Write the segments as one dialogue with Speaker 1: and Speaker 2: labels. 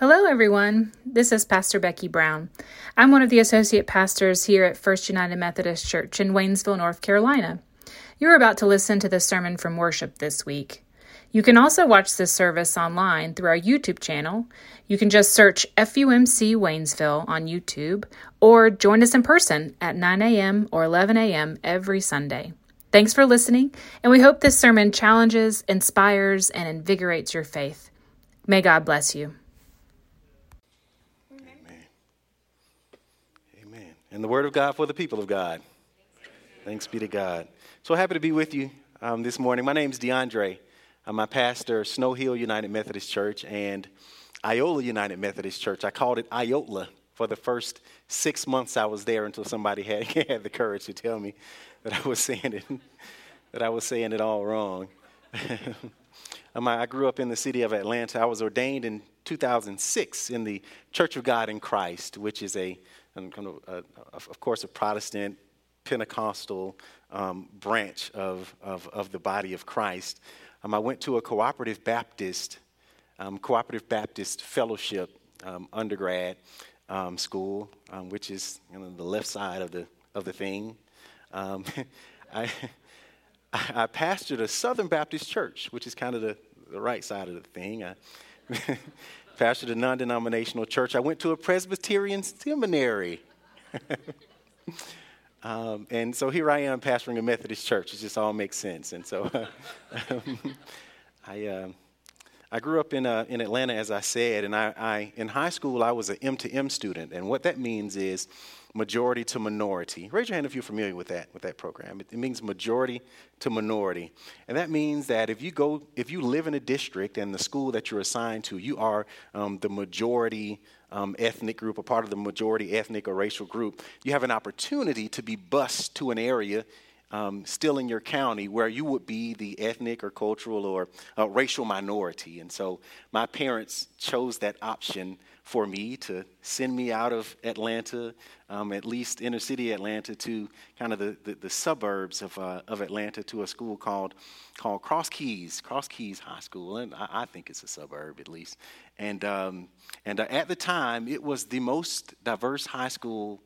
Speaker 1: Hello, everyone. This is Pastor Becky Brown. I'm one of the associate pastors here at First United Methodist Church in Waynesville, North Carolina. You're about to listen to the sermon from worship this week. You can also watch this service online through our YouTube channel. You can just search FUMC Waynesville on YouTube or join us in person at 9 a.m. or 11 a.m. every Sunday. Thanks for listening, and we hope this sermon challenges, inspires, and invigorates your faith. May God bless you.
Speaker 2: Amen. Amen. And the word of God for the people of God. Thanks be to God. So happy to be with you um, this morning. My name is DeAndre. I'm a pastor, Snow Hill United Methodist Church and Iola United Methodist Church. I called it Iola for the first six months I was there until somebody had, had the courage to tell me that I was saying it, that I was saying it all wrong. um, I grew up in the city of Atlanta. I was ordained in 2006 in the Church of God in Christ, which is a, kind of, a, of course, a Protestant Pentecostal um, branch of, of, of the body of Christ. Um, I went to a cooperative Baptist, um, cooperative Baptist fellowship um, undergrad um, school, um, which is you know, the left side of the of the thing. I, I pastored a Southern Baptist church, which is kind of the, the right side of the thing. I pastored a non-denominational church. I went to a Presbyterian seminary. Um, and so here I am pastoring a Methodist church. It just all makes sense. And so um, I, uh, I grew up in, uh, in Atlanta, as I said, and I, I, in high school I was an M to M student. And what that means is majority to minority. Raise your hand if you're familiar with that, with that program. It, it means majority to minority. And that means that if you go, if you live in a district and the school that you're assigned to, you are um, the majority um, ethnic group, a part of the majority ethnic or racial group, you have an opportunity to be bused to an area um, still in your county where you would be the ethnic or cultural or uh, racial minority. And so my parents chose that option for me to send me out of Atlanta, um, at least inner city Atlanta, to kind of the, the, the suburbs of, uh, of Atlanta to a school called, called Cross Keys, Cross Keys High School. And I, I think it's a suburb at least. And, um, and uh, at the time, it was the most diverse high school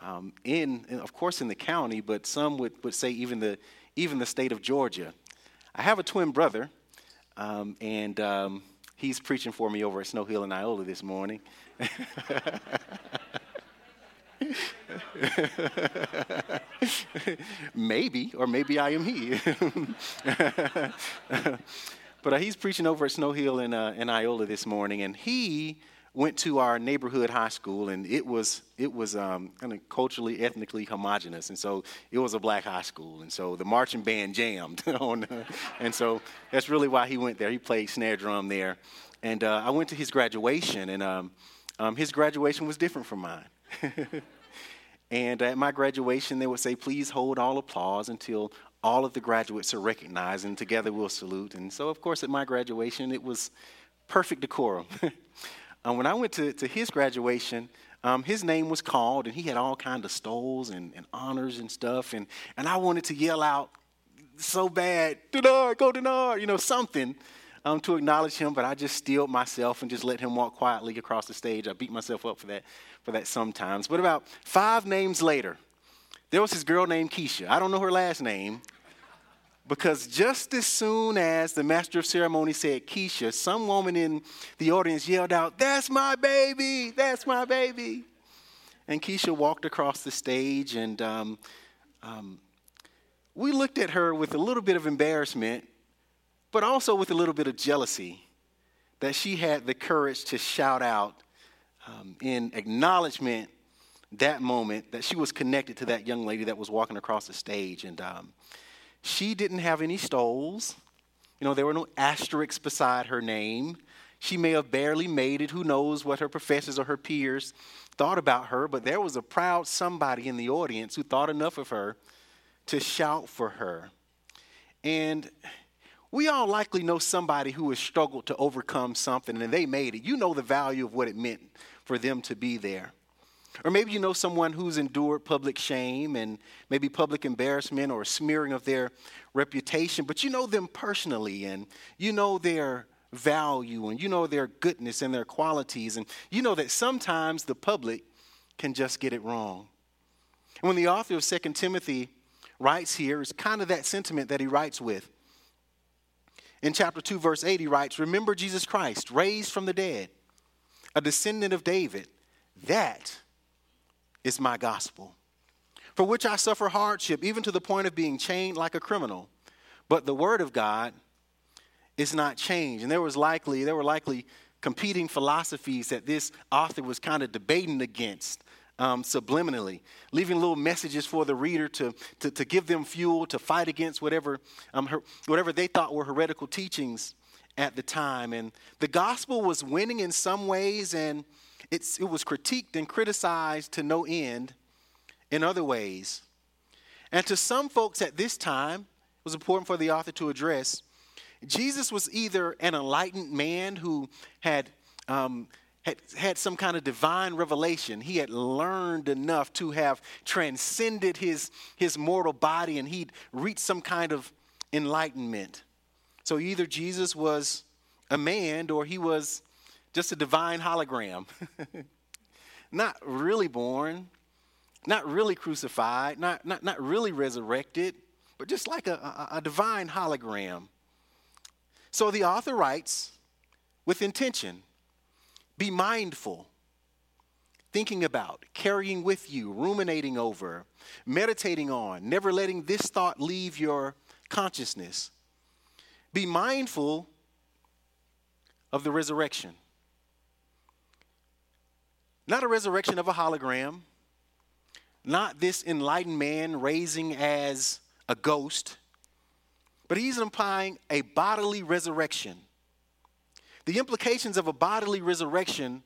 Speaker 2: um, in, in, of course, in the county, but some would, would say even the, even the state of Georgia. I have a twin brother, um, and um, he's preaching for me over at Snow Hill and Iola this morning. maybe, or maybe I am he. but uh, he's preaching over at Snow Hill and, uh, and Iola this morning, and he went to our neighborhood high school, and it was it was um, kind of culturally, ethnically homogenous, and so it was a black high school, and so the marching band jammed on, and so that's really why he went there. He played snare drum there, and uh, I went to his graduation, and um, um, his graduation was different from mine. and at my graduation, they would say, "Please hold all applause until all of the graduates are recognized, and together we'll salute." And so, of course, at my graduation, it was perfect decorum. Um, when I went to, to his graduation, um, his name was called, and he had all kind of stoles and, and honors and stuff. And, and I wanted to yell out so bad, Denard, go Denard, you know, something um, to acknowledge him, but I just steeled myself and just let him walk quietly across the stage. I beat myself up for that, for that sometimes. But about five names later, there was this girl named Keisha. I don't know her last name, because just as soon as the master of ceremony said Keisha, some woman in the audience yelled out, That's my baby! That's my baby! And Keisha walked across the stage, and um, um, we looked at her with a little bit of embarrassment, but also with a little bit of jealousy that she had the courage to shout out um, in acknowledgement that moment that she was connected to that young lady that was walking across the stage. And um, she didn't have any stoles. You know, there were no asterisks beside her name. She may have barely made it. Who knows what her professors or her peers thought about her, but there was a proud somebody in the audience who thought enough of her to shout for her. And we all likely know somebody who has struggled to overcome something and they made it. You know the value of what it meant for them to be there. Or maybe you know someone who's endured public shame and maybe public embarrassment or smearing of their reputation, but you know them personally and you know their value and you know their goodness and their qualities. And you know that sometimes the public can just get it wrong. And when the author of 2 Timothy writes here, it's kind of that sentiment that he writes with. In chapter 2, verse 8, he writes, Remember Jesus Christ, raised from the dead, a descendant of David. That is my gospel, for which I suffer hardship, even to the point of being chained like a criminal. But the word of God is not changed. And there was likely, there were likely competing philosophies that this author was kind of debating against um, subliminally, leaving little messages for the reader to, to, to give them fuel to fight against whatever, um, her, whatever they thought were heretical teachings at the time. And the gospel was winning in some ways, and it's, it was critiqued and criticized to no end in other ways. And to some folks at this time, it was important for the author to address Jesus was either an enlightened man who had um, had had some kind of divine revelation. He had learned enough to have transcended his, his mortal body and he'd reached some kind of enlightenment. So either Jesus was a man or he was just a divine hologram. not really born, not really crucified, not, not, not really resurrected, but just like a, a, a divine hologram. So the author writes with intention be mindful, thinking about, carrying with you, ruminating over, meditating on, never letting this thought leave your consciousness. Be mindful of the resurrection. Not a resurrection of a hologram, not this enlightened man raising as a ghost but he's implying a bodily resurrection. The implications of a bodily resurrection,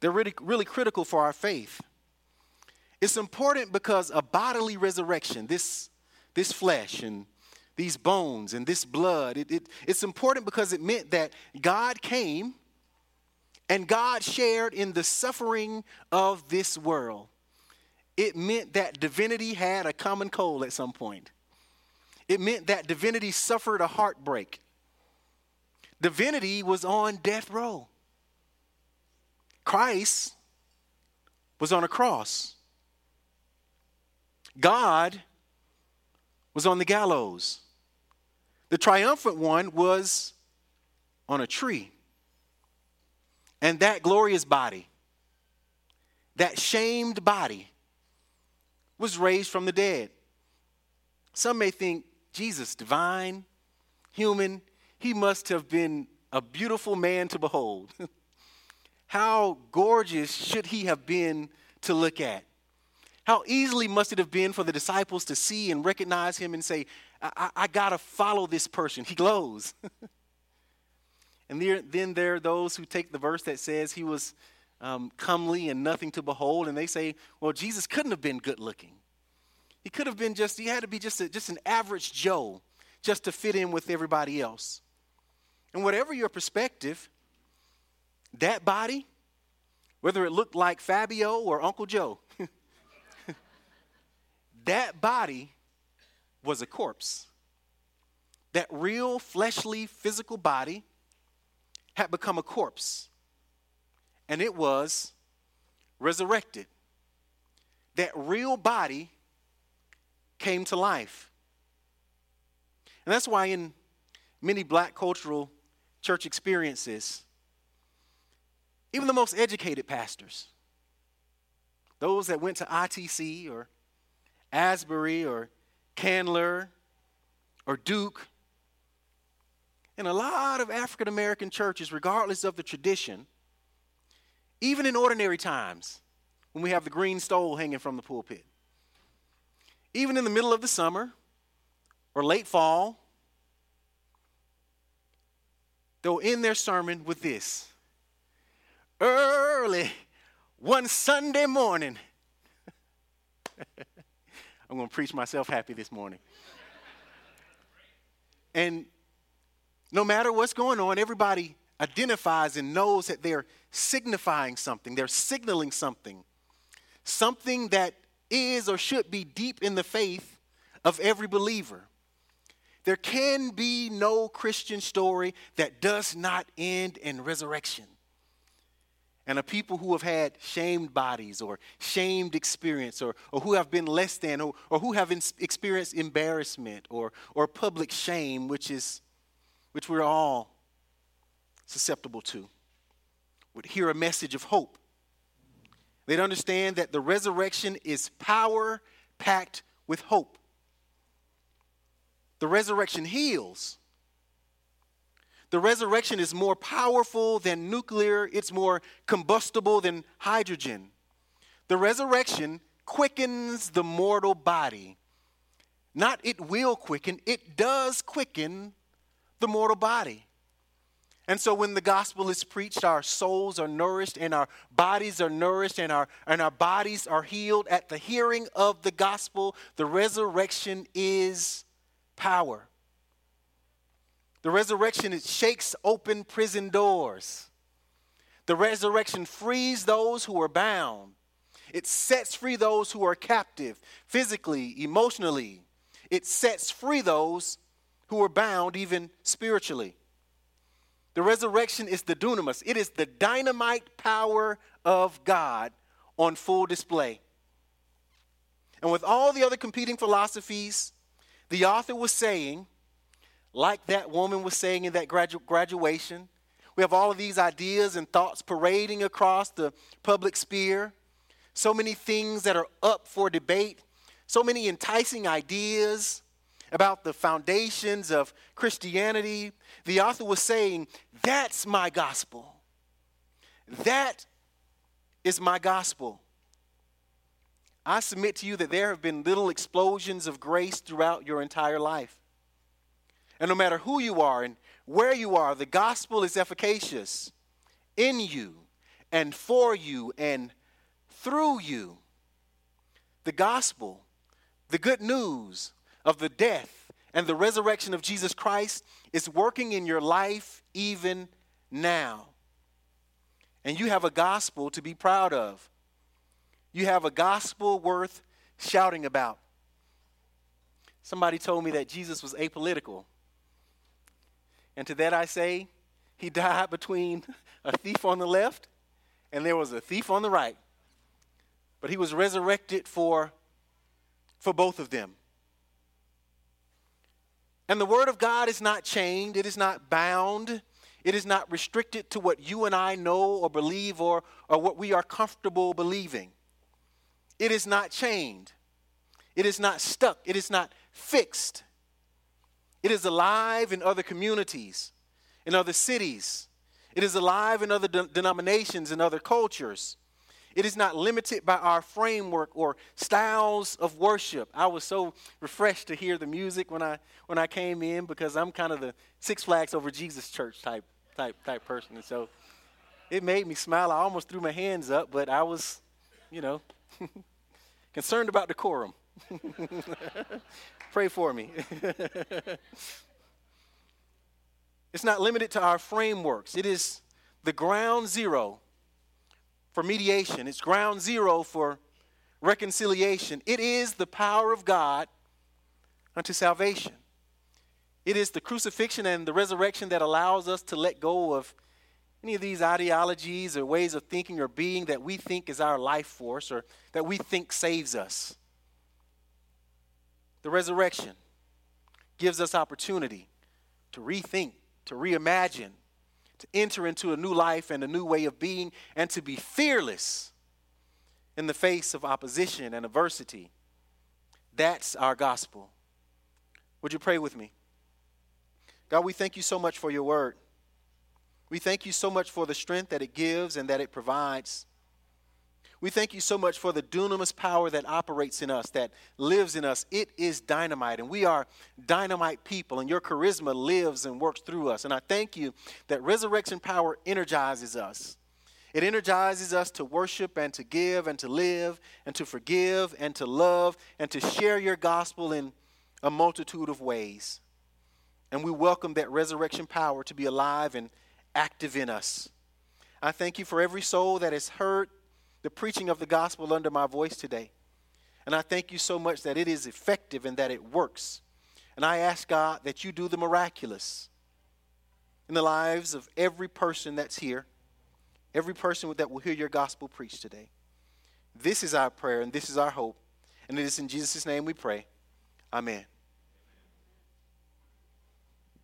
Speaker 2: they're really, really critical for our faith. It's important because a bodily resurrection, this, this flesh and these bones and this blood, it, it, it's important because it meant that God came and God shared in the suffering of this world. It meant that divinity had a common cold at some point. It meant that divinity suffered a heartbreak. Divinity was on death row. Christ was on a cross. God was on the gallows. The triumphant one was on a tree. And that glorious body, that shamed body, was raised from the dead. Some may think Jesus, divine, human, he must have been a beautiful man to behold. How gorgeous should he have been to look at? How easily must it have been for the disciples to see and recognize him and say, I, I, I got to follow this person. He glows. and there, then there are those who take the verse that says he was um, comely and nothing to behold, and they say, well, Jesus couldn't have been good looking. He could have been just, he had to be just, a, just an average Joe just to fit in with everybody else. And whatever your perspective, that body, whether it looked like Fabio or Uncle Joe, that body was a corpse. That real fleshly physical body had become a corpse. And it was resurrected. That real body came to life. And that's why in many black cultural church experiences, even the most educated pastors, those that went to ITC or Asbury or Candler or Duke, in a lot of African American churches, regardless of the tradition, even in ordinary times, when we have the green stole hanging from the pulpit, even in the middle of the summer or late fall, they'll end their sermon with this early one Sunday morning. I'm going to preach myself happy this morning. And no matter what's going on, everybody identifies and knows that they're signifying something, they're signaling something, something that is or should be deep in the faith of every believer. There can be no Christian story that does not end in resurrection. And a people who have had shamed bodies or shamed experience or, or who have been less than or, or who have experienced embarrassment or, or public shame, which, is, which we're all susceptible to, would hear a message of hope. They'd understand that the resurrection is power packed with hope. The resurrection heals. The resurrection is more powerful than nuclear, it's more combustible than hydrogen. The resurrection quickens the mortal body. Not it will quicken, it does quicken the mortal body. And so when the gospel is preached, our souls are nourished and our bodies are nourished and our, and our bodies are healed. At the hearing of the gospel, the resurrection is power. The resurrection it shakes open prison doors. The resurrection frees those who are bound. It sets free those who are captive, physically, emotionally. It sets free those who are bound, even spiritually. The resurrection is the dunamis, it is the dynamite power of God on full display. And with all the other competing philosophies, the author was saying, like that woman was saying in that gradu- graduation, we have all of these ideas and thoughts parading across the public sphere, so many things that are up for debate, so many enticing ideas about the foundations of Christianity. The author was saying, That's my gospel. That is my gospel. I submit to you that there have been little explosions of grace throughout your entire life. And no matter who you are and where you are, the gospel is efficacious in you and for you and through you. The gospel, the good news of the death and the resurrection of Jesus Christ is working in your life even now. And you have a gospel to be proud of. You have a gospel worth shouting about. Somebody told me that Jesus was apolitical. And to that I say, he died between a thief on the left and there was a thief on the right. But he was resurrected for, for both of them. And the Word of God is not chained, it is not bound, it is not restricted to what you and I know or believe or, or what we are comfortable believing. It is not chained. It is not stuck. It is not fixed. It is alive in other communities, in other cities. It is alive in other de- denominations and other cultures. It is not limited by our framework or styles of worship. I was so refreshed to hear the music when I when I came in because I'm kind of the Six Flags over Jesus church type type type person, and so it made me smile. I almost threw my hands up, but I was, you know, concerned about decorum. Pray for me. it's not limited to our frameworks, it is the ground zero for mediation, it's ground zero for reconciliation. It is the power of God unto salvation. It is the crucifixion and the resurrection that allows us to let go of any of these ideologies or ways of thinking or being that we think is our life force or that we think saves us. The resurrection gives us opportunity to rethink, to reimagine, to enter into a new life and a new way of being, and to be fearless in the face of opposition and adversity. That's our gospel. Would you pray with me? God, we thank you so much for your word. We thank you so much for the strength that it gives and that it provides. We thank you so much for the dunamis power that operates in us, that lives in us. It is dynamite, and we are dynamite people, and your charisma lives and works through us. And I thank you that resurrection power energizes us. It energizes us to worship and to give and to live and to forgive and to love and to share your gospel in a multitude of ways. And we welcome that resurrection power to be alive and active in us. I thank you for every soul that has heard the preaching of the gospel under my voice today. And I thank you so much that it is effective and that it works. And I ask God that you do the miraculous in the lives of every person that's here, every person that will hear your gospel preached today. This is our prayer and this is our hope. And it is in Jesus' name we pray. Amen.